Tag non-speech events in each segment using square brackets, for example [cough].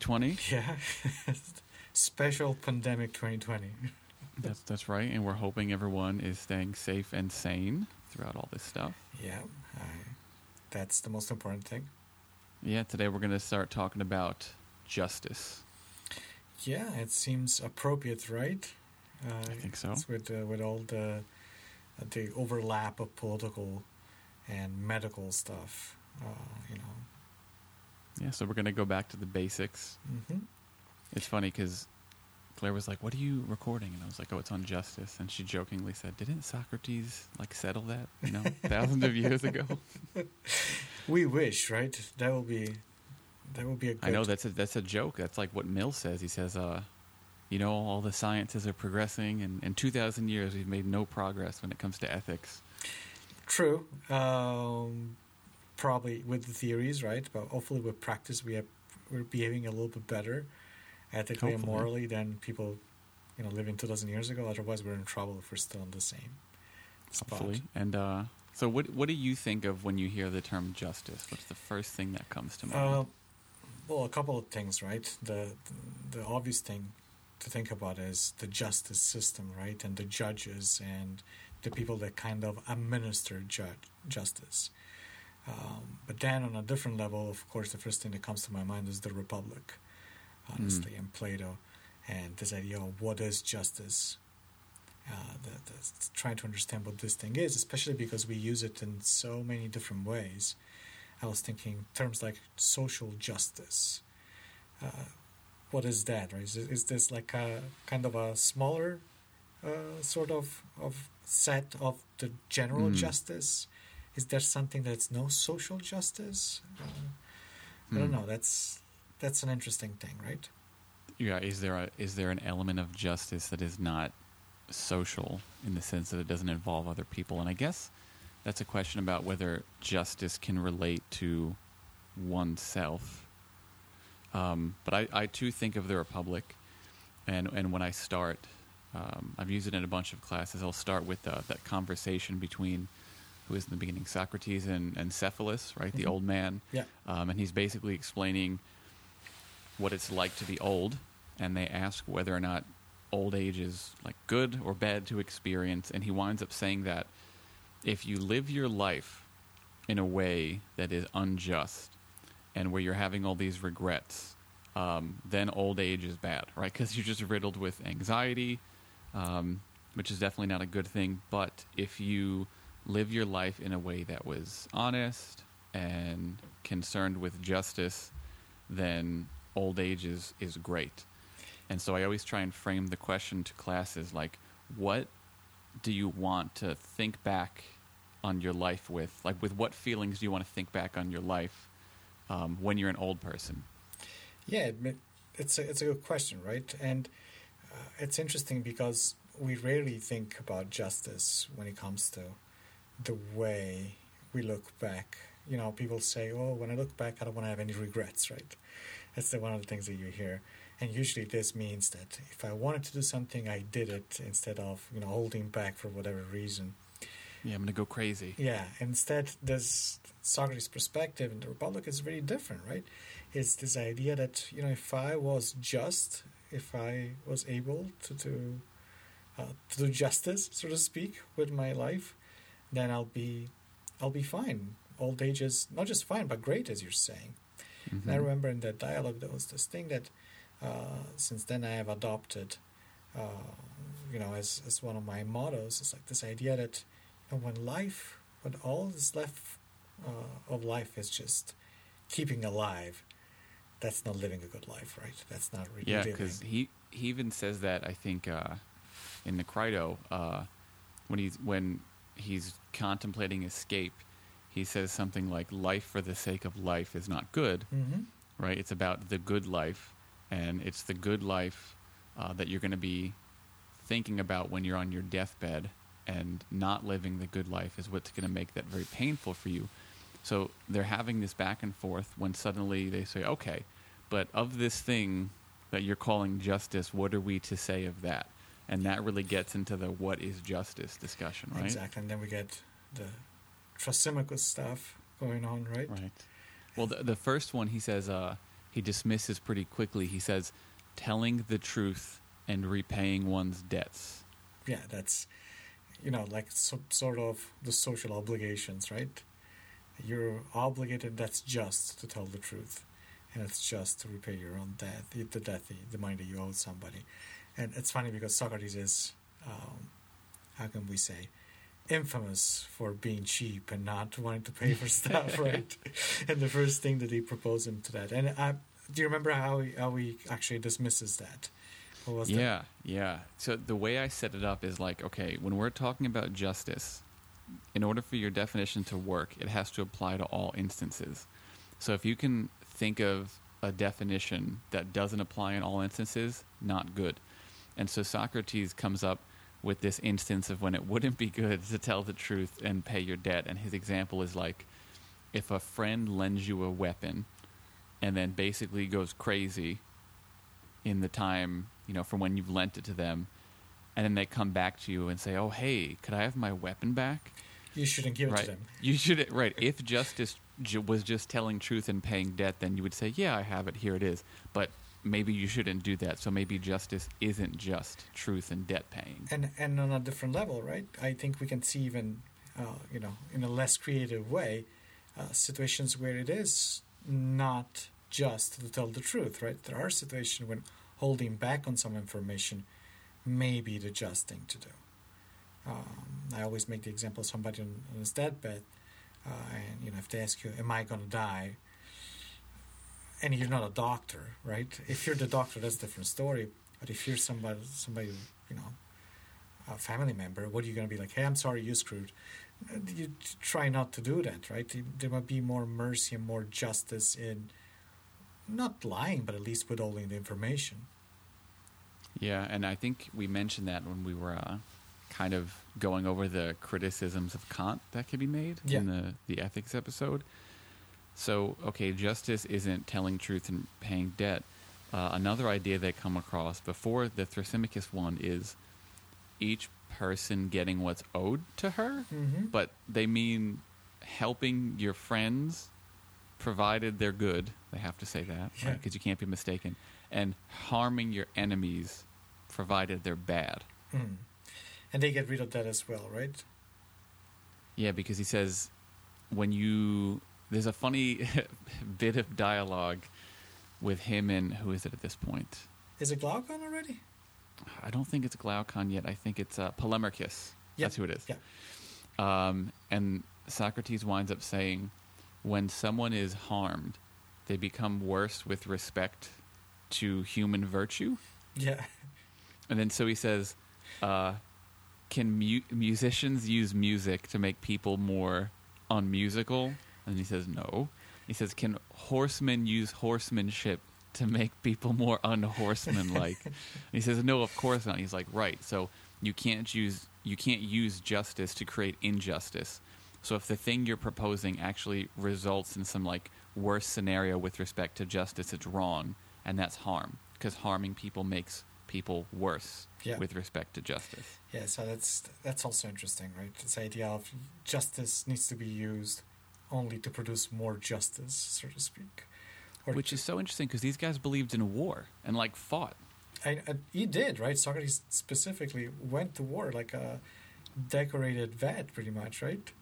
2020. Yeah, [laughs] special pandemic 2020. That's that's right, and we're hoping everyone is staying safe and sane throughout all this stuff. Yeah, I, that's the most important thing. Yeah, today we're going to start talking about justice. Yeah, it seems appropriate, right? Uh, I think so. with uh, with all the the overlap of political and medical stuff. Uh, you know. Yeah, so we're going to go back to the basics. hmm It's funny because Claire was like, "What are you recording?" And I was like, "Oh, it's on justice." And she jokingly said, "Didn't Socrates like settle that, you know, [laughs] thousands of years ago?" [laughs] We wish, right? That will be that will be a good. I know that's a that's a joke. That's like what Mill says. He says, "Uh, you know, all the sciences are progressing, and in two thousand years, we've made no progress when it comes to ethics." True. Um, probably with the theories, right? But hopefully with practice, we have we're behaving a little bit better, ethically and morally than people, you know, living two thousand years ago. Otherwise, we're in trouble if we're still in the same spot. Hopefully. And uh, so, what what do you think of when you hear the term justice? What's the first thing that comes to mind? Uh, well, a couple of things, right? The the obvious thing to think about is the justice system, right, and the judges and the people that kind of administer ju- justice. Um, but then, on a different level, of course, the first thing that comes to my mind is the Republic, honestly, and Plato, and this idea of what is justice. Uh, the, the, trying to understand what this thing is, especially because we use it in so many different ways. I was thinking terms like social justice. Uh, what is that? Right? Is, is this like a kind of a smaller uh, sort of of set of the general Mm. justice? Is there something that's no social justice? Uh, I don't Hmm. know. That's that's an interesting thing, right? Yeah, is there a is there an element of justice that is not social in the sense that it doesn't involve other people? And I guess that's a question about whether justice can relate to oneself. Um, but I, I too think of the republic, and and when I start, um, I've used it in a bunch of classes. I'll start with uh, that conversation between who is in the beginning Socrates and, and Cephalus, right, the Mhm. old man, Yeah. um, and he's basically explaining what it's like to be old, and they ask whether or not old age is like good or bad to experience, and he winds up saying that if you live your life in a way that is unjust and where you're having all these regrets, um, then old age is bad, right? Because you're just riddled with anxiety, um, which is definitely not a good thing. But if you live your life in a way that was honest and concerned with justice, then old age is, is great. And so I always try and frame the question to classes like, what do you want to think back on your life with? Like, with what feelings do you want to think back on your life um, when you're an old person? Yeah, it's a, it's a good question, right? And uh, it's interesting because we rarely think about justice when it comes to the way we look back. You know, people say, "Oh, when I look back, I don't want to have any regrets." Right? That's the, one of the things that you hear. And usually, this means that if I wanted to do something, I did it instead of you know holding back for whatever reason. Yeah, I'm going to go crazy. Yeah, instead, this Socrates' perspective in the Republic is very different, right? It's this idea that you know, if I was just, if I was able to do uh, to do justice, so to speak, with my life, then I'll be, I'll be fine. Old age is not just fine, but great, as you're saying. And I Mhm. remember in that dialogue there was this thing that uh, since then I have adopted, uh, you know, as as one of my mottos. It's like this idea that you know, when life, when all that's left uh, of life is just keeping alive, that's not living a good life, right? That's not really Yeah, because he he even says that I think uh, in the Crito, uh, when he's when he's contemplating escape, he says something like life for the sake of life is not good, hmm right? It's about the good life and it's the good life uh, that you're going to be thinking about when you're on your deathbed and not living the good life is what's going to make that very painful for you. So they're having this back and forth when suddenly they say, okay, but of this thing that you're calling justice, what are we to say of that? And that really gets into the what is justice discussion, right? Exactly. And then we get the Thrasymachus stuff going on, right? Right. Well, the, the first one he says uh, he dismisses pretty quickly. He says, telling the truth and repaying one's debts. Yeah, that's you know like so, sort of the social obligations, right? You're obligated. That's just to tell the truth, and it's just to repay your own debt, the debt, the, the money that you owe somebody. And it's funny because Socrates is, um, how can we say, infamous for being cheap and not wanting to pay for [laughs] stuff, right? and the first thing that he proposed him to that. And I, do you remember how he, how he actually dismisses that? What was that? Yeah, yeah. So the way I set it up is like, okay, when we're talking about justice, in order for your definition to work, it has to apply to all instances. So if you can think of a definition that doesn't apply in all instances, not good. And so Socrates comes up with this instance of when it wouldn't be good to tell the truth and pay your debt. And his example is like if a friend lends you a weapon and then basically goes crazy in the time, you know, from when you've lent it to them, and then they come back to you and say, "Oh, hey, could I have my weapon back?" You shouldn't give it right. to them. You should right. If justice ju- was just telling truth and paying debt, then you would say, "Yeah, I have it. Here it is." But maybe you shouldn't do that. So maybe justice isn't just truth and debt paying. and and on a different level, right? I think we can see even, uh, you know, in a less creative way, uh, situations where it is not just to tell the truth, right? There are situations when holding back on some information may be the just thing to do. Um, I always make the example of somebody on, on his deathbed, uh, and you know, if they ask you, "Am I going to die?" And you're not a doctor, right? If you're the doctor, that's a different story. But if you're somebody, somebody, you know, a family member, what are you going to be like? Hey, I'm sorry, you screwed. Uh, You try not to do that, right? There might be more mercy and more justice in not lying, but at least withholding the information. Yeah, and I think we mentioned that when we were uh, kind of going over the criticisms of Kant that could be made Yeah. in the the ethics episode. So, okay, justice isn't telling truth and paying debt. Uh, another idea they come across before the Thrasymachus one is each person getting what's owed to her, Mm-hmm. but they mean helping your friends, provided they're good. They have to say that, Yeah. Because you can't be mistaken. And harming your enemies, provided they're bad. Mm. And they get rid of that as well, right? Yeah, because he says when you there's a funny [laughs] bit of dialogue with him and who is it at this point? Is it Glaucon already? I don't think it's Glaucon yet. I think it's uh, Polemarchus. Yeah, That's who it is. yeah. Um, and Socrates winds up saying, when someone is harmed, they become worse with respect to human virtue. Yeah. And then so he says, uh, can mu- musicians use music to make people more unmusical? And he says, no. He says, can horsemen use horsemanship to make people more unhorsemanlike? and he says, no, of course not. He's like, right. So you can't use you can't use justice to create injustice. So if the thing you're proposing actually results in some like worse scenario with respect to justice, it's wrong, and that's harm because harming people makes people worse Yeah. with respect to justice. Yeah, so that's that's also interesting, right? This idea of justice needs to be used only to produce more justice, so to speak. Or Which to- is so interesting because these guys believed in war and like fought. I, I, he did, right? Socrates specifically went to war like a decorated vet, pretty much, right?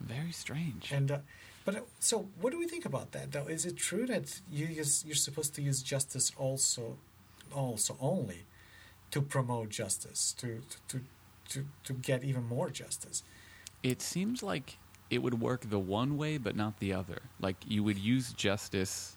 Very strange. And uh, but uh, so, what do we think about that? Though, is it true that you use, you're supposed to use justice also, also only, to promote justice, to to to to get even more justice? it seems like it would work the one way but not the other. Like you would use justice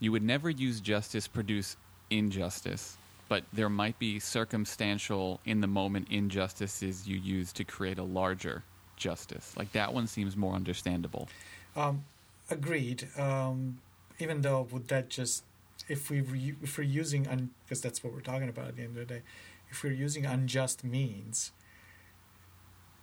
you would never use justice produce injustice but there might be circumstantial in the moment injustices you use to create a larger justice. Like that one seems more understandable. Um, agreed. Um, even though would that just if we re, if we're using because that's what we're talking about at the end of the day, if we're using unjust means,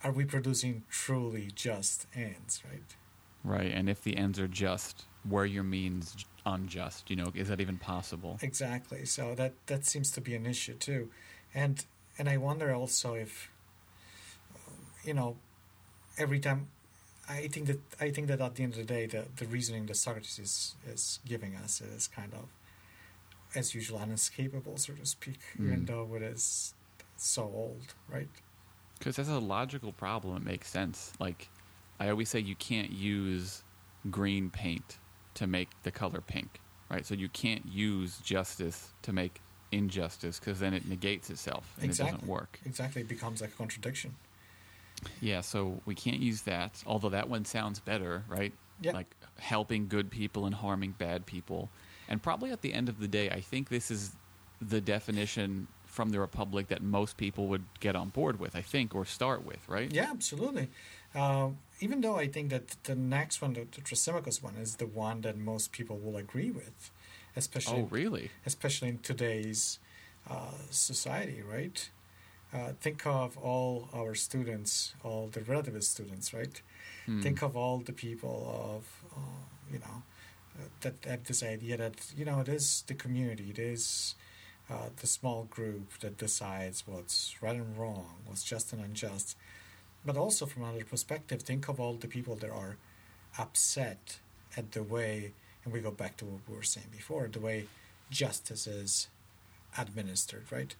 are we producing truly just ends? Right. Right, and if the ends are just, were your means unjust? You know, is that even possible? Exactly. So that that seems to be an issue too, and and I wonder also if, you know, every time, I think that I think that at the end of the day, the the reasoning that Socrates is is giving us is kind of, as usual, unescapable, so to speak, mm. even though it is so old, right? Because that's a logical problem, it makes sense. Like, I always say, you can't use green paint to make the color pink, right? So you can't use justice to make injustice because then it negates itself and exactly. it doesn't work. Exactly, it becomes like a contradiction. Yeah, so we can't use that. Although that one sounds better, right? Yeah. Like helping good people and harming bad people. And probably at the end of the day, I think this is the definition from the Republic that most people would get on board with, I think, or start with, right? Yeah, absolutely. Uh, even though I think that the next one, the, the Thrasymachos one, is the one that most people will agree with, especially. Oh, really? Especially in today's uh, society, right? Uh, think of all our students, all the relativist students, right? Hmm. Think of all the people of, uh, you know, uh, that have this idea that you know it is the community, it is uh, the small group that decides what's right and wrong, what's just and unjust. But also from another perspective, think of all the people that are upset at the way, and we go back to what we were saying before, the way justice is administered, right?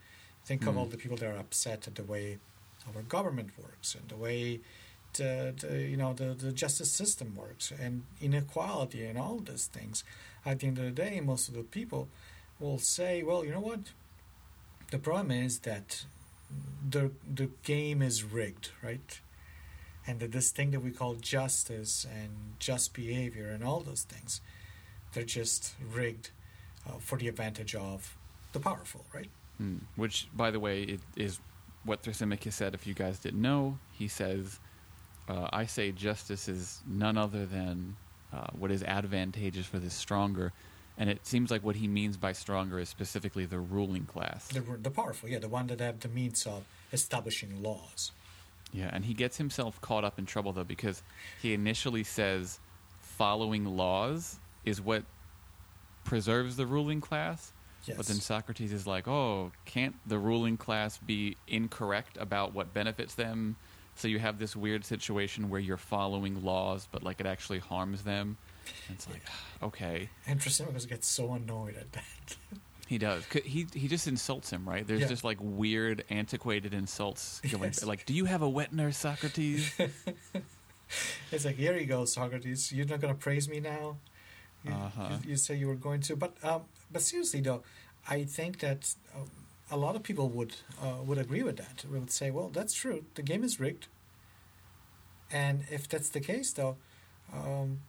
Think mm. of all hmm. the people that are upset at the way our government works and the way the, the, you know the, the justice system works and inequality and all these things. At the end of the day, most of the people will say, well, you know what? The problem is that the the game is rigged, right? And that this thing that we call justice and just behavior and all those things, they're just rigged uh, for the advantage of the powerful, right? Mm. Which, by the way, it is what Thrasymachus said. If you guys didn't know, he says, uh, "I say justice is none other than uh, what is advantageous for the stronger." And it seems like what he means by stronger is specifically the ruling class. The, the powerful, yeah, the one that have the means of establishing laws. Yeah, and he gets himself caught up in trouble, though, because he initially says following laws is what preserves the ruling class. Yes. But then Socrates is like, oh, can't the ruling class be incorrect about what benefits them? So you have this weird situation where you're following laws, but like it actually harms them. And it's like, okay. And Thrasymachus gets so annoyed at that. [laughs] He does. He he just insults him, right? There's yeah. just like weird, antiquated insults [laughs] going. Yes. Like, do you have a wet nurse, Socrates? [laughs] it's like, here you go, Socrates. You're not going to praise me now. You, uh-huh. you, you, say you were going to, but um, but seriously though, I think that um, a lot of people would uh, would agree with that. We Would say, well, that's true. The game is rigged. And if that's the case, though, um,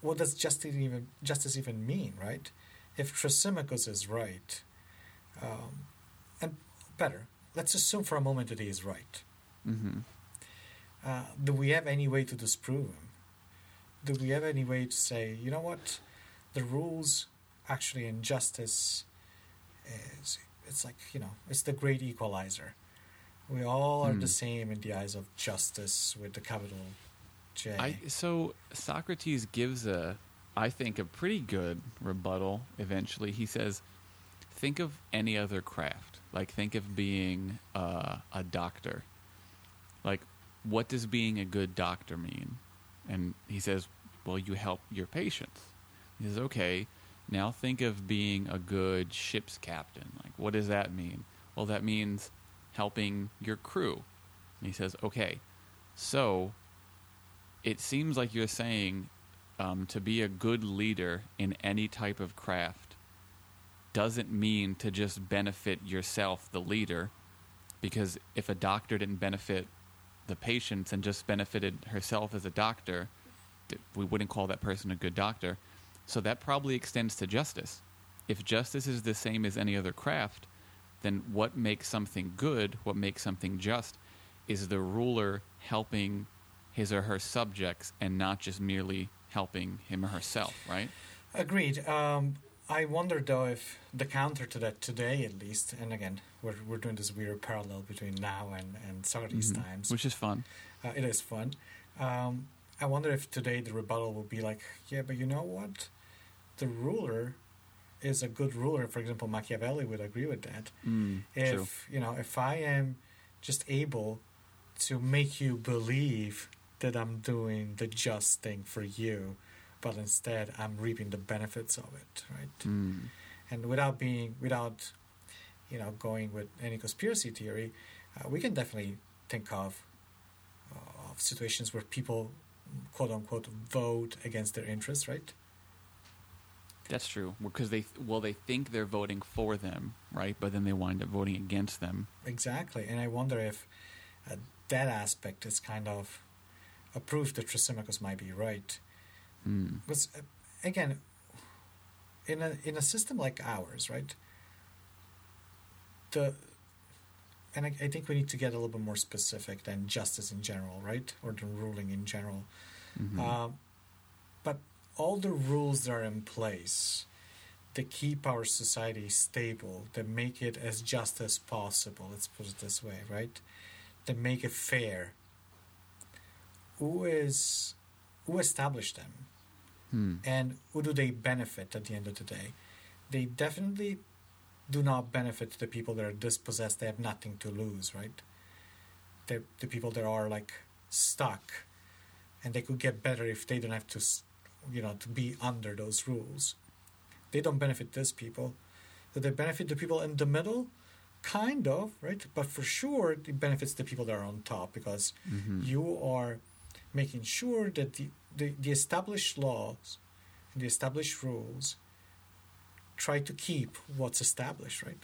what does justice even justice even mean, right? If Thrasymachus is right, um, and better, let's assume for a moment that he is right. Mm-hmm. Uh, do we have any way to disprove him? Do we have any way to say, you know what, the rules actually in justice is it's like you know it's the great equalizer. We all are mm. the same in the eyes of justice with the capital J. I, so Socrates gives a, I think, a pretty good rebuttal. Eventually, he says, "Think of any other craft. Like think of being uh, a doctor. Like, what does being a good doctor mean?" And he says, "Well, you help your patients." He says, "Okay." Now think of being a good ship's captain. Like, what does that mean? Well, that means helping your crew. And he says, okay, so it seems like you're saying um, to be a good leader in any type of craft doesn't mean to just benefit yourself, the leader, because if a doctor didn't benefit the patients and just benefited herself as a doctor, we wouldn't call that person a good doctor. So that probably extends to justice. If justice is the same as any other craft, then what makes something good, what makes something just, is the ruler helping his or her subjects and not just merely helping him or herself, right? Agreed. Um, I wonder though if the counter to that today, at least, and again, we're we're doing this weird parallel between now and and Socrates Mhm. times. Which is fun. Uh, it is fun. Um, I wonder if today the rebuttal will be like, yeah, but you know what? The ruler is a good ruler. For example, Machiavelli would agree with that. Mm, If true. you know, if I am just able to make you believe that I'm doing the just thing for you, but instead I'm reaping the benefits of it, right? Mm, and without being without you know going with any conspiracy theory uh, we can definitely think of uh, of situations where people quote unquote vote against their interests right that's true. Because they well they think they're voting for them, right? But then they wind up voting against them. exactly and i wonder if uh, that aspect is kind of a proof that Thrasymachus might be right Mm. because uh, again in a in a system like ours right the and I, I think we need to get a little bit more specific than justice in general right or the ruling in general Mhm. um, but all the rules that are in place that keep our society stable that make it as just as possible let's put it this way right that make it fair who is who established them Hmm. and who do they benefit at the end of the day? They definitely do not benefit the people that are dispossessed. They have nothing to lose, right? The the people that are like stuck, and they could get better if they don't have to, you know, to be under those rules. They don't benefit those people. Do they benefit the people in the middle? Kind of, right? But for sure, it benefits the people that are on top because Mhm. you are making sure that the, the, the established laws and the established rules try to keep what's established, right?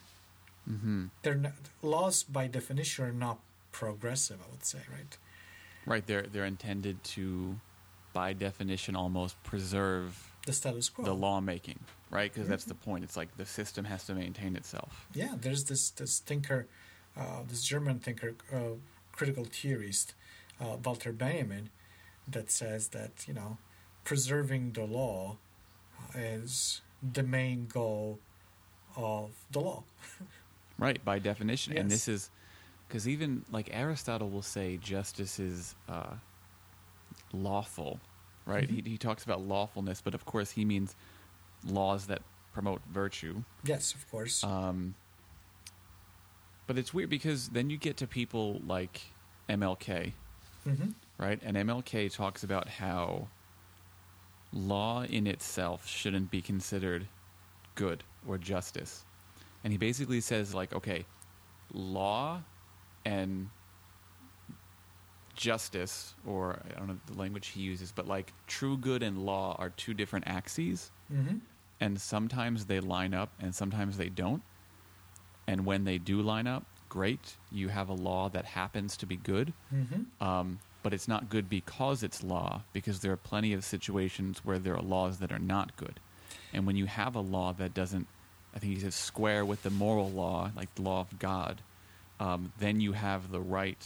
Mhm. They're not, laws by definition are not progressive, I would say, right? Right. They're they're intended to, by definition, almost preserve The status quo. the lawmaking, right? Because that's Mhm. the point. It's like the system has to maintain itself. Yeah, there's this this thinker, uh, this German thinker, uh, critical theorist, uh, Walter Benjamin, that says that you know, preserving the law is the main goal of the law. [laughs] Right, by definition. And this is because even like Aristotle will say justice is uh, lawful, right? Mhm. He, he talks about lawfulness, but of course he means laws that promote virtue. Yes, of course. Um, but it's weird because then you get to people like MLK, hmm right? And MLK talks about how law in itself shouldn't be considered good or justice. And he basically says, like, okay, law and justice, or I don't know the language he uses, but like true good and law are two different axes, hmm and sometimes they line up and sometimes they don't. And when they do line up, great, you have a law that happens to be good hmm um, but it's not good because it's law, because there are plenty of situations where there are laws that are not good. And when you have a law that doesn't, I think he says, square with the moral law, like the law of God, um, then you have the right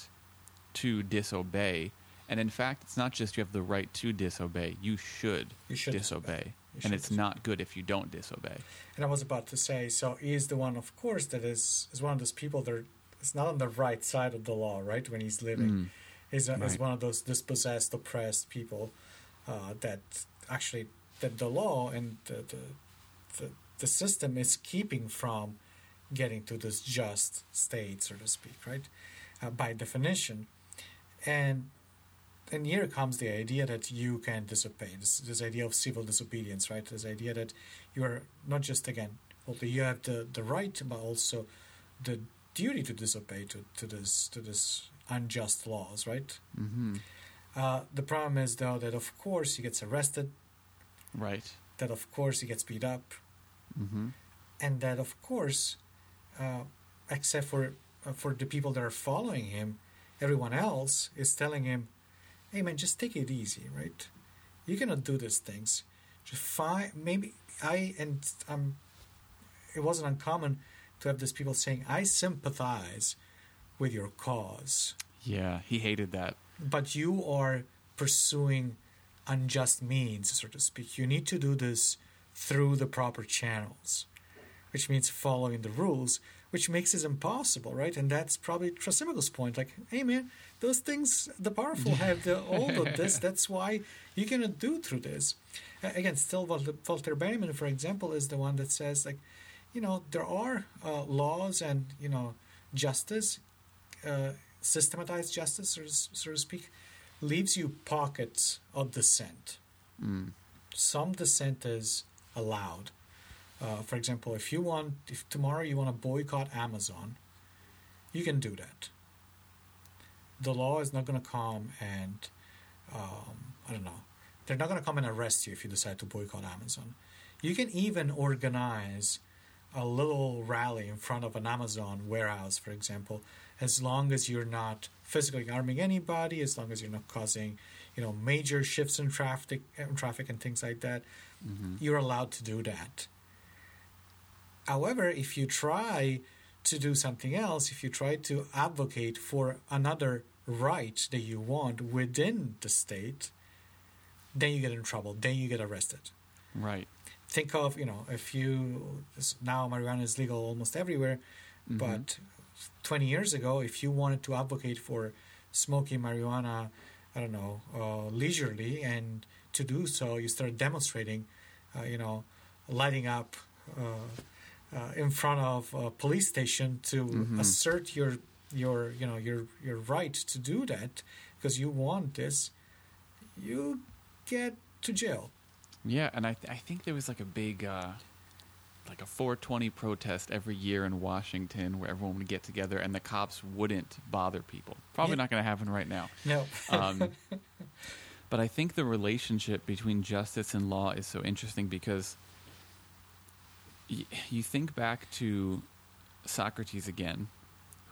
to disobey. And in fact, it's not just you have the right to disobey, you should, You should disobey. You And it's disobey. not good if you don't disobey. And I was about to say, so he is the one, of course, that is is one of those people that is not on the right side of the law, right? When he's living, Mm. Is a, is Right. one of those dispossessed, oppressed people uh, that actually that the law and the, the the the system is keeping from getting to this just state, so to speak, right? Uh, by definition, and and here comes the idea that you can disobey. This, this idea of civil disobedience, right? This idea that you are not just again, well, you have the, the right, but also the duty to disobey to, to this to this unjust laws, right? hmm Uh, the problem is though that of course he gets arrested, Right. that of course he gets beat up, hmm and that of course, uh, except for uh, for the people that are following him, everyone else is telling him, "Hey man, just take it easy, right? You cannot do these things. Just fine. Maybe I and um, it wasn't uncommon to have these people saying, "I sympathize with your cause," Yeah, he hated that. but you are pursuing unjust means, so to speak. You need to do this through the proper channels, which means following the rules, which makes it impossible, right? And that's probably Thrasimico's point. Like, hey man, those things the powerful [laughs] have the all of this. That's why you cannot do through this. Again, still Walter, Walter Benjamin, for example, is the one that says like, you know, there are uh, laws and you know justice, uh, systematized justice, so to, so to speak, leaves you pockets of dissent. Mm. Some dissent is allowed. Uh, for example, if you want, if tomorrow you want to boycott Amazon, you can do that. The law is not going to come and, um, I don't know, they're not going to come and arrest you if you decide to boycott Amazon. You can even organize a little rally in front of an Amazon warehouse, for example, as long as you're not physically harming anybody, as long as you're not causing, you know, major shifts in traffic, traffic and things like that, hmm you're allowed to do that. However, if you try to do something else, if you try to advocate for another right that you want within the state, then you get in trouble. Then you get arrested. Right. Think of, you know, if you now marijuana is legal almost everywhere, Mhm. but 20 years ago, if you wanted to advocate for smoking marijuana, I don't know, uh, leisurely, and to do so, you start demonstrating, uh, you know, lighting up uh, uh, in front of a police station to Mhm. assert your your you know your your right to do that because you want this, you get to jail. Yeah, and I th- I think there was like a big uh, like a 420 protest every year in Washington where everyone would get together and the cops wouldn't bother people. Probably not going to happen right now. No. Um, [laughs] but I think the relationship between justice and law is so interesting because y- you think back to Socrates again,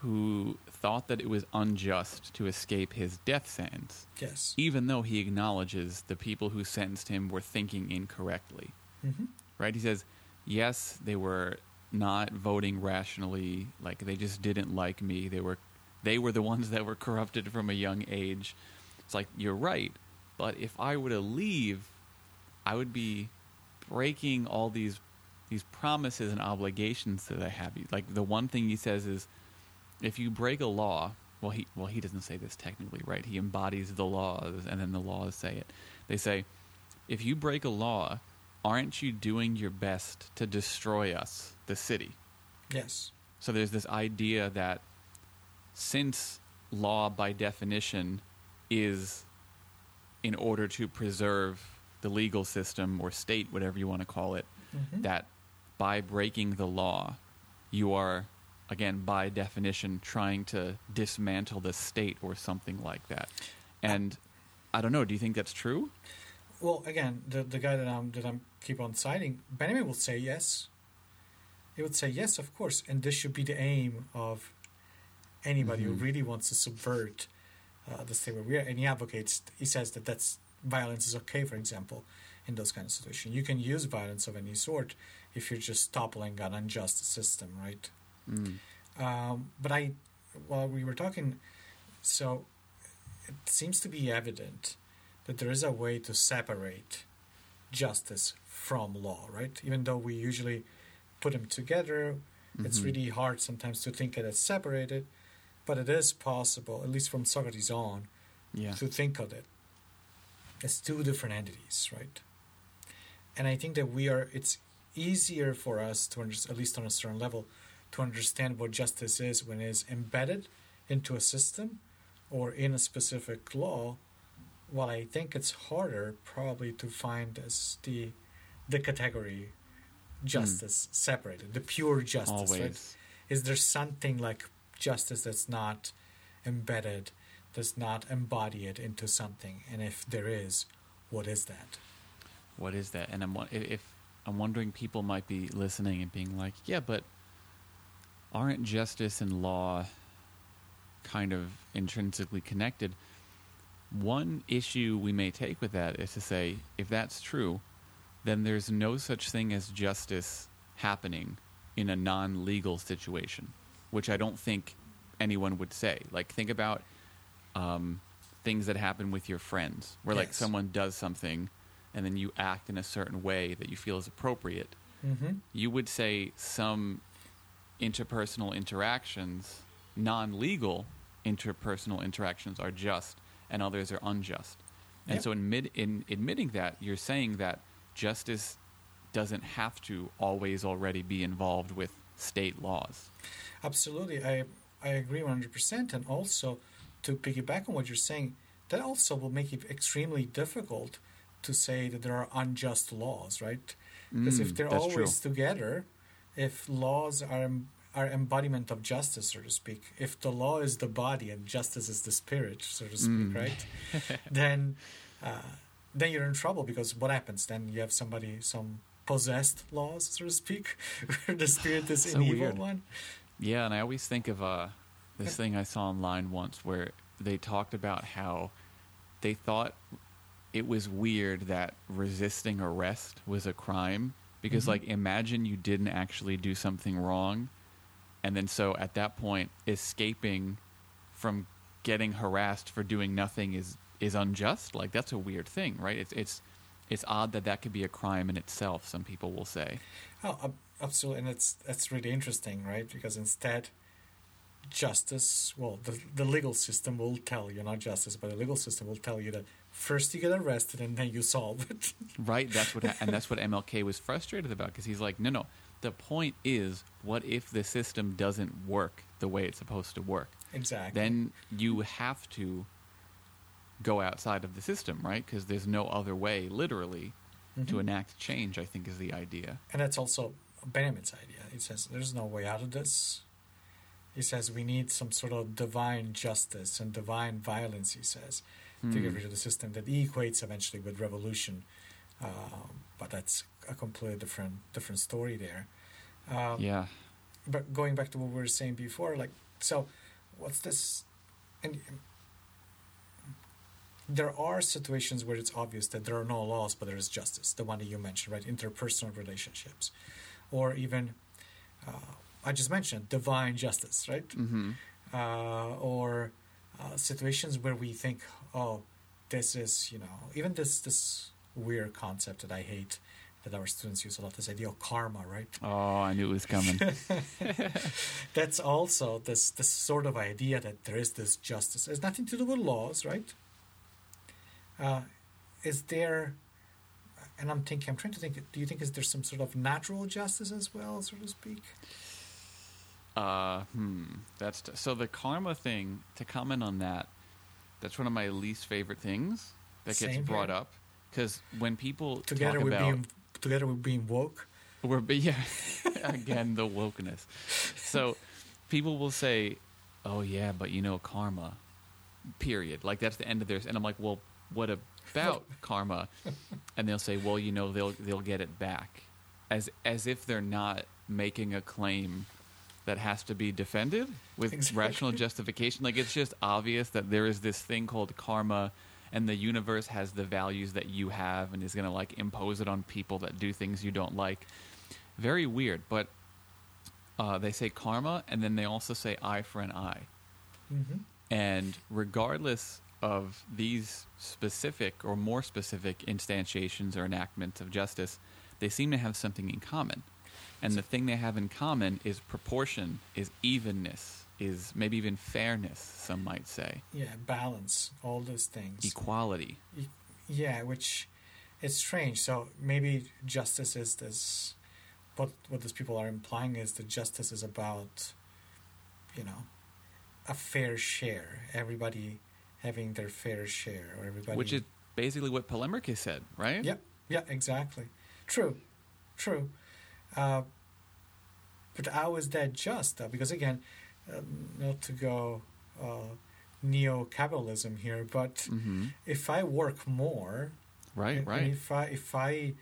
who thought that it was unjust to escape his death sentence, yes. even though he acknowledges the people who sentenced him were thinking incorrectly. hmm Right? He says, yes, they were not voting rationally, like they just didn't like me. They were they were the ones that were corrupted from a young age. It's like you're right, but if I were to leave, I would be breaking all these these promises and obligations that I have. Like the one thing he says is, if you break a law, well he well he doesn't say this technically, right? He embodies the laws, and then the laws say it. They say, if you break a law, aren't you doing your best to destroy us, the city? Yes. So there's this idea that since law by definition is in order to preserve the legal system or state, whatever you want to call it, Mhm. that by breaking the law, you are, again, by definition, trying to dismantle the state or something like that. And I don't know, do you think that's true? Well, again, the the guy that I'm that I'm keep on citing, Benjamin will say yes. He would say yes, of course, and this should be the aim of anybody who Mhm. really wants to subvert uh, the state where we are. And he advocates. He says that that's violence is okay. For example, in those kind of situations, you can use violence of any sort if you're just toppling an unjust system, right? Mm. Um, but I, while we were talking, so it seems to be evident that there is a way to separate justice from law, right? Even though we usually put them together, it's Mhm. really hard sometimes to think that it's separated, but it is possible, at least from Socrates on, Yeah. to think of it as two different entities, right? And I think that we are, it's easier for us to understand, at least on a certain level, to understand what justice is when it's embedded into a system or in a specific law. While I think it's harder, probably, to find as the the category justice hmm. separated, the pure justice, right? Is there something like justice that's not embedded, does not embody it into something? And if there is, what is that? What is that? And I'm if- I'm wondering, people might be listening and being like, "Yeah, but aren't justice and law kind of intrinsically connected?" One issue we may take with that is to say, if that's true, then there's no such thing as justice happening in a non-legal situation, which I don't think anyone would say. Like think about um, things that happen with your friends, where like someone does something, and then you act in a certain way that you feel is appropriate. Mm-hmm. You would say some interpersonal interactions, non-legal interpersonal interactions, are just, and others are unjust. And Yep. so, in, mid, in admitting that, you're saying that justice doesn't have to always already be involved with state laws. Absolutely, I I agree one hundred percent. And also, to piggyback on what you're saying, that also will make it extremely difficult to say that there are unjust laws, right? Because if Mm, they're always true. together, if laws are are embodiment of justice, so to speak, if the law is the body and justice is the spirit, so to speak, Mm. right? [laughs] then uh, then you're in trouble because what happens then? You have somebody some possessed laws, so to speak, [laughs] where the spirit is So an evil one. Yeah, and I always think of uh, this thing I saw online once where they talked about how they thought it was weird that resisting arrest was a crime because, Mhm. like, imagine you didn't actually do something wrong, and then so at that point, escaping from getting harassed for doing nothing is is unjust. Like, that's a weird thing, right? It's it's it's odd that that could be a crime in itself. Some people will say. Oh, absolutely, and it's that's really interesting, right? Because instead, justice, well, the the legal system will tell you, not justice, but the legal system will tell you that first you get arrested and then you solve it. Right. That's what, [laughs] and that's what MLK was frustrated about because he's like, no, no. The point is, what if the system doesn't work the way it's supposed to work? exactly. Then you have to go outside of the system, right? Because there's no other way, literally, to Mhm. enact change. I think is the idea. and that's also Benjamin's idea. He says there's no way out of this. He says we need some sort of divine justice and divine violence. He says to get Hmm. rid of the system that he equates eventually with revolution, um, but that's a completely different different story there. Um, Yeah. but going back to what we were saying before, like, so what's this? And there are situations where it's obvious that there are no laws, but there is justice. The one that you mentioned, right? Interpersonal relationships, or even uh, I just mentioned divine justice, right? hmm uh, or uh, situations where we think, oh, this is, you know, even this this weird concept that I hate that our students use a lot. This idea of karma, right? Oh, I knew it was coming. [laughs] [laughs] That's also this this sort of idea that there is this justice. It has nothing to do with laws, right? Uh, is there? And I'm thinking, I'm trying to think. Do you think is there some sort of natural justice as well, so to speak? Uh, hmm. That's t- so the karma thing. To comment on that, that's one of my least favorite things that gets Same brought here. up. Because when people Together talk with about being together with being woke. we're be- yeah, [laughs] again the wokeness. So people will say, "Oh yeah, but you know karma." Period. Like that's the end of theirs, and I'm like, "Well, what about [laughs] karma?" And they'll say, "Well, you know, they'll they'll get it back," as as if they're not making a claim that has to be defended with Exactly. rational justification. Like it's just obvious that there is this thing called karma, and the universe has the values that you have, and is going to like impose it on people that do things you don't like. Very weird, but uh, they say karma, and then they also say eye for an eye. Mm-hmm. And regardless of these specific or more specific instantiations or enactments of justice, they seem to have something in common. And the thing they have in common is proportion, is evenness, is maybe even fairness, some might say, Yeah, balance, all those things. equality. E- Yeah, which it's strange. So maybe justice is this. What what these people are implying is that justice is about, you know, a fair share. Everybody having their fair share, or everybody. Which is basically what Polemarchus said, right? Yep. Yeah. Exactly. True. True. Uh, but how is that just? Though? Because again, um, not to go uh, neo-capitalism here, but hmm if I work more, Right, and- and right. if I if I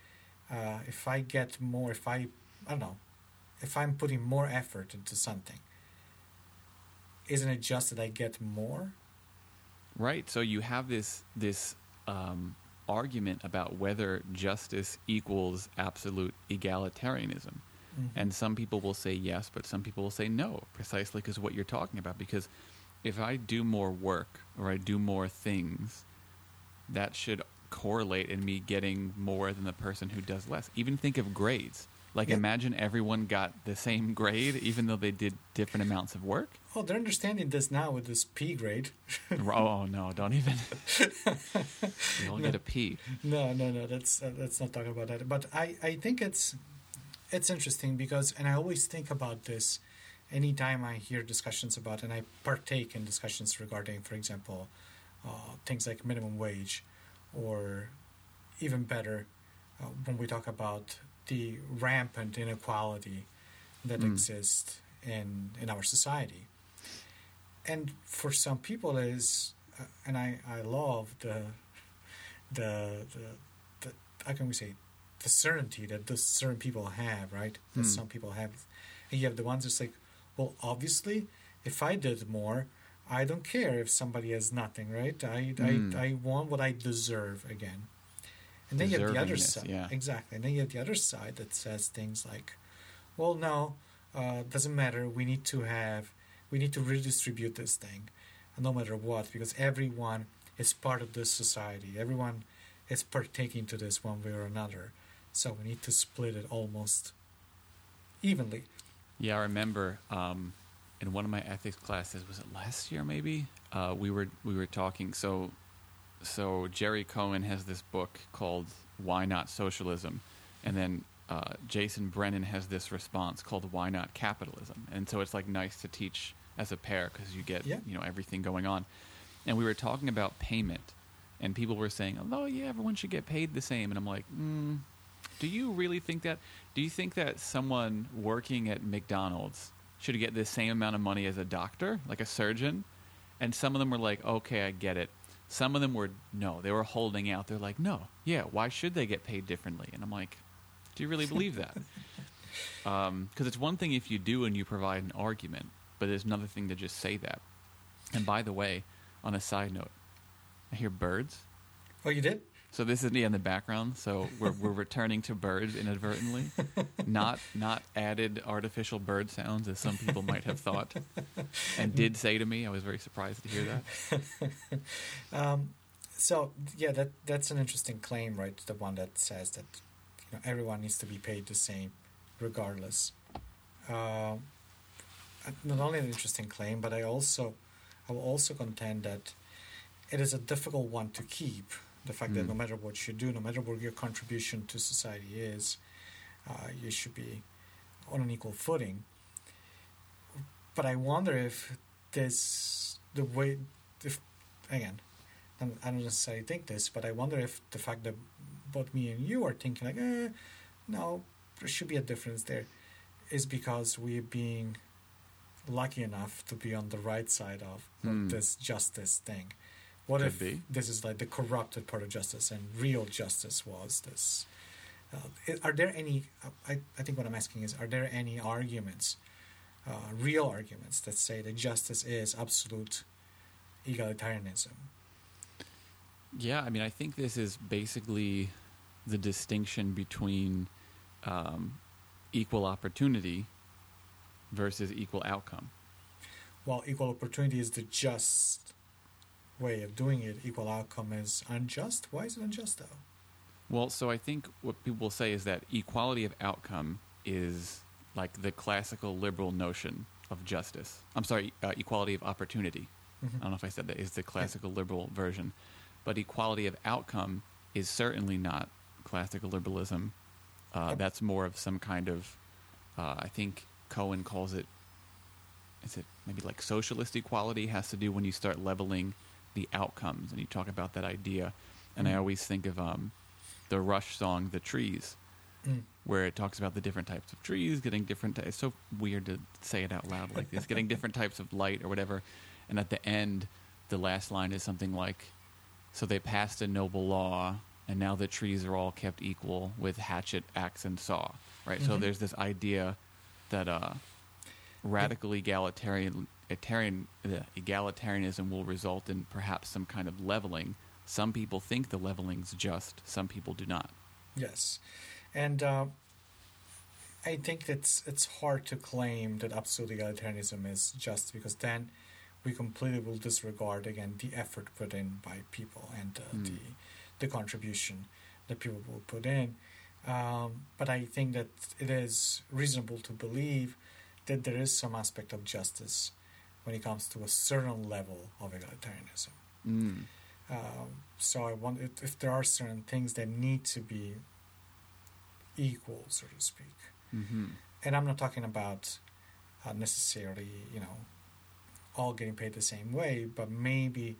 uh, if I get more, if I I don't know, if I'm putting more effort into something, isn't it just that I get more? Right. So you have this this um, argument about whether justice equals absolute egalitarianism, And some people will say yes, but some people will say no, precisely because what you're talking about. Because if I do more work or I do more things, that should correlate in me getting more than the person who does less. Even think of grades. Like Yeah. imagine everyone got the same grade even though they did different amounts of work. Oh, they're understanding this now with this P grade. oh no, don't even. [laughs] we all get a P. no, no, no. That's uh, let's not talk about that. But I, I think it's it's interesting because, and I always think about this anytime I hear discussions about, and I partake in discussions regarding, for example, uh, things like minimum wage, or even better, uh, when we talk about the rampant inequality that Mm. exists in in our society. And for some people, is uh, and I, I love the the the, the how can we say the certainty that the certain people have, right? That Hmm. some people have. And you have the ones that's like, well, obviously, if I did more, I don't care if somebody has nothing, right? I Hmm. I, I want what I deserve again. And then you have the other side, yeah. exactly. And then you have the other side that says things like, well, no, uh, doesn't matter. We need to have, we need to redistribute this thing, no matter what, because everyone is part of this society. Everyone is partaking to this one way or another. So we need to split it almost evenly. Yeah, I remember um, in one of my ethics classes. Was it last year? Maybe uh, we were we were talking. So, so Jerry Cohen has this book called "Why Not Socialism," and then uh, Jason Brennan has this response called "Why Not Capitalism." And so it's like nice to teach as a pair because you get Yeah. you know everything going on. And we were talking about payment, and people were saying, "Oh yeah, everyone should get paid the same." And I'm like, mm, "Do you really think that? Do you think that someone working at McDonald's should get the same amount of money as a doctor, like a surgeon?" And some of them were like, "Okay, I get it." Some of them were no, they were holding out. They're like, "No, yeah, why should they get paid differently?" And I'm like, "Do you really believe that?" [laughs] Um, because it's one thing if you do and you provide an argument, but it's another thing to just say that. And by the way, on a side note, I hear birds. Oh, you did? So this is me in the background. So we're we're returning to birds inadvertently, not not added artificial bird sounds as some people might have thought, and did say to me. I was very surprised to hear that. [laughs] Um, so yeah, that that's an interesting claim, right? The one that says that you know everyone needs to be paid the same, regardless. Um, not only an interesting claim, but I also I will also contend that it is a difficult one to keep. The fact that Mm. no matter what you do, no matter what your contribution to society is, uh, you should be on an equal footing. But I wonder if this the way if again I don't necessarily think this, but I wonder if the fact that both me and you are thinking like, eh, no, there should be a difference there, is because we're being lucky enough to be on the right side of, Hmm. this justice thing. What Could if be. this is like the corrupted part of justice and real justice was this? Uh, are there any? I, I think what I'm asking is, are there any arguments, uh, real arguments that say that justice is absolute egalitarianism? Yeah, I mean, I think this is basically the distinction between um, equal opportunity versus equal outcome. Well, equal opportunity is the just way of doing it, equal outcome is unjust. Why is it unjust though? Well, so I think what people will say is that equality of outcome is like the classical liberal notion of justice. I'm sorry, uh, equality of opportunity. Mhm. I don't know if I said that is the classical liberal version, but equality of outcome is certainly not classical liberalism. Uh, Yep. that's more of some kind of, uh, I think Cohen calls it. Is it maybe like socialist equality has to do when you start leveling the outcomes and you talk about that idea. And I Mhm. always think of um, the Rush song "The Trees," Mm. where it talks about the different types of trees getting different. It's so weird to say it out loud like this, getting different types of light or whatever. And at the end, the last line is something like, "So they passed a noble law, and now the trees are all kept equal with hatchet, axe, and saw." Right. So Mhm. there's this idea that uh, radical egalitarian, egalitarian uh, egalitarianism will result in perhaps some kind of leveling. Some people think the leveling's just. Some people do not. Yes, and uh, I think it's it's hard to claim that absolute egalitarianism is just because then we completely will disregard again the effort put in by people and uh, Mm. the the contribution that people will put in. Um, but I think that it is reasonable to believe that there is some aspect of justice when it comes to a certain level of egalitarianism. Mm. Um, so I wonder if, if there are certain things that need to be equal, so to speak. hmm And I'm not talking about uh, necessarily, you know, all getting paid the same way, but maybe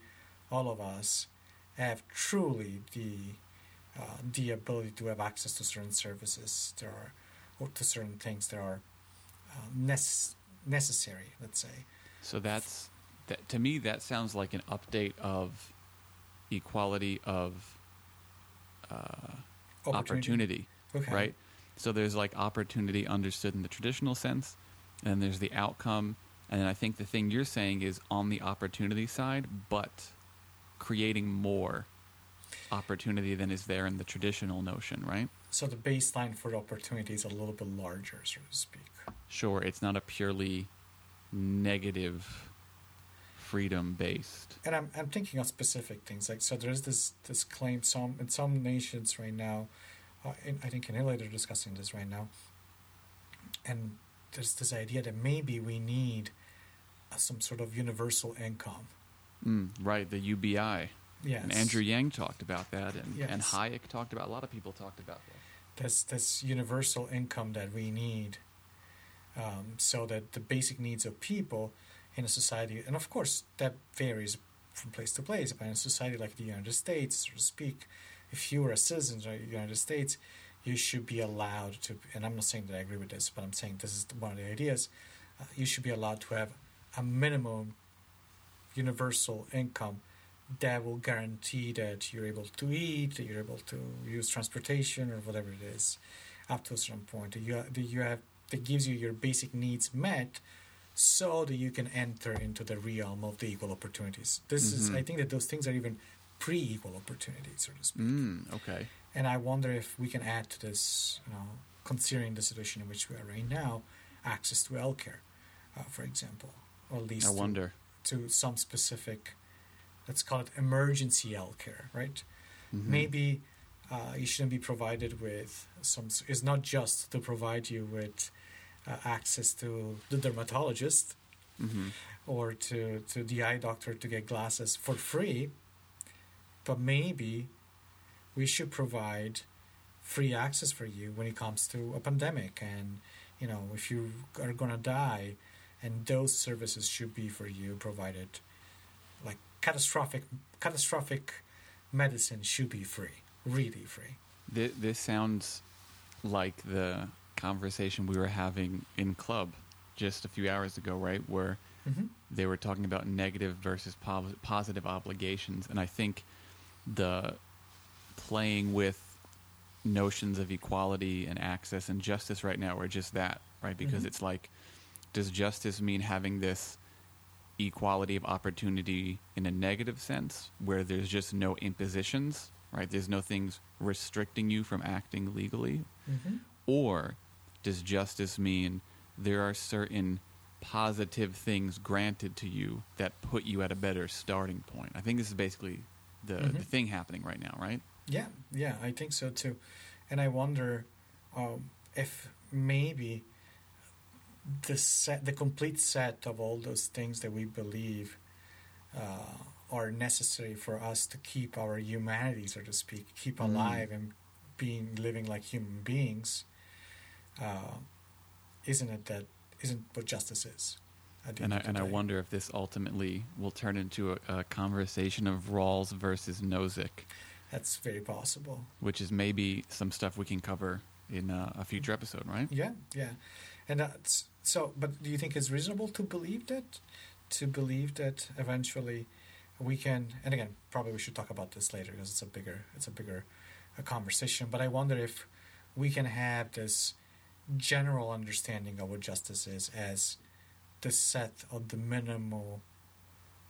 all of us have truly the uh, the ability to have access to certain services there are or to certain things that are uh, nece- necessary. Let's say. So that's that. To me, that sounds like an update of equality of uh, opportunity, Okay. right? So there's like opportunity understood in the traditional sense, and there's the outcome, and I think the thing you're saying is on the opportunity side, but creating more opportunity than is there in the traditional notion, right? So the baseline for opportunity is a little bit larger, so to speak. Sure, it's not a purely negative freedom based. and I'm I'm thinking of specific things like so. There's this this claim some in some nations right now. Uh, in, I think in Italy they're discussing this right now, and there's this idea that maybe we need uh, some sort of universal income. Mm, right, the UBI. Yes, And Andrew Yang talked about that, and, and Hayek talked about. A lot of people talked about that. this this universal income that we need, um, so that the basic needs of people in a society, and of course that varies from place to place. But in a society like the United States, so to speak, if you are a citizen of the United States, you should be allowed to. And I'm not saying that I agree with this, but I'm saying this is one of the ideas. Uh, you should be allowed to have a minimum universal income that will guarantee that you're able to eat, that you're able to use transportation or whatever it is, up to a certain point. That you that you have that gives you your basic needs met, so that you can enter into the realm of the equal opportunities. This is, Mhm. I think, that those things are even pre-equal opportunities, so to speak. Mm, okay. And I wonder if we can add to this, you know, considering the situation in which we are right now, access to healthcare, uh, for example, or at least I to- to some specific, let's call it emergency healthcare, right? Mhm. Maybe uh, you shouldn't be provided with some. It's not just to provide you with uh, access to the dermatologist Mhm. or to, to the eye doctor to get glasses for free, but maybe we should provide free access for you when it comes to a pandemic and you know if you are going to die and those services should be for you provided like catastrophic catastrophic medicine should be free really free This, this sounds like the conversation we were having in club just a few hours ago, right? Where mm-hmm. they were talking about negative versus po- positive obligations, and I think the playing with notions of equality and access and justice right now are just that, right? Because Mhm. it's like, does justice mean having this equality of opportunity in a negative sense, where there's just no impositions, right? There's no things restricting you from acting legally, Mm-hmm. or does justice mean there are certain positive things granted to you that put you at a better starting point? I think this is basically the, the Mhm. thing happening right now, right? Yeah, yeah, I think so too. And I wonder um, if maybe the set, the complete set of all those things that we believe uh, are necessary for us to keep our humanity, so to speak, keep Mm. alive and being living like human beings. Uh, isn't it that? Isn't what justice is? And I, end of the and I wonder if this ultimately will turn into a, a conversation of Rawls versus Nozick, That's very possible. which is maybe some stuff we can cover in uh, a future episode, right? Yeah, yeah, and that's so. But do you think it's reasonable to believe that? To believe that eventually we can, and again, probably we should talk about this later because it's a bigger, it's a bigger uh conversation. But I wonder if we can have this general understanding of what justice is as the set of the minimal,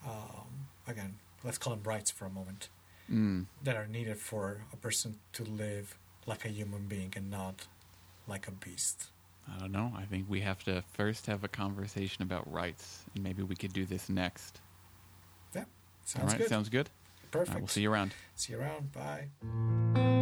um, again, let's call them rights for a moment Mm. that are needed for a person to live like a human being and not like a beast. I don't know. I think we have to first have a conversation about rights, and maybe we could do this next. Yeah, sounds All right, good. sounds good. Perfect. right, we'll see you around. See you around. Bye.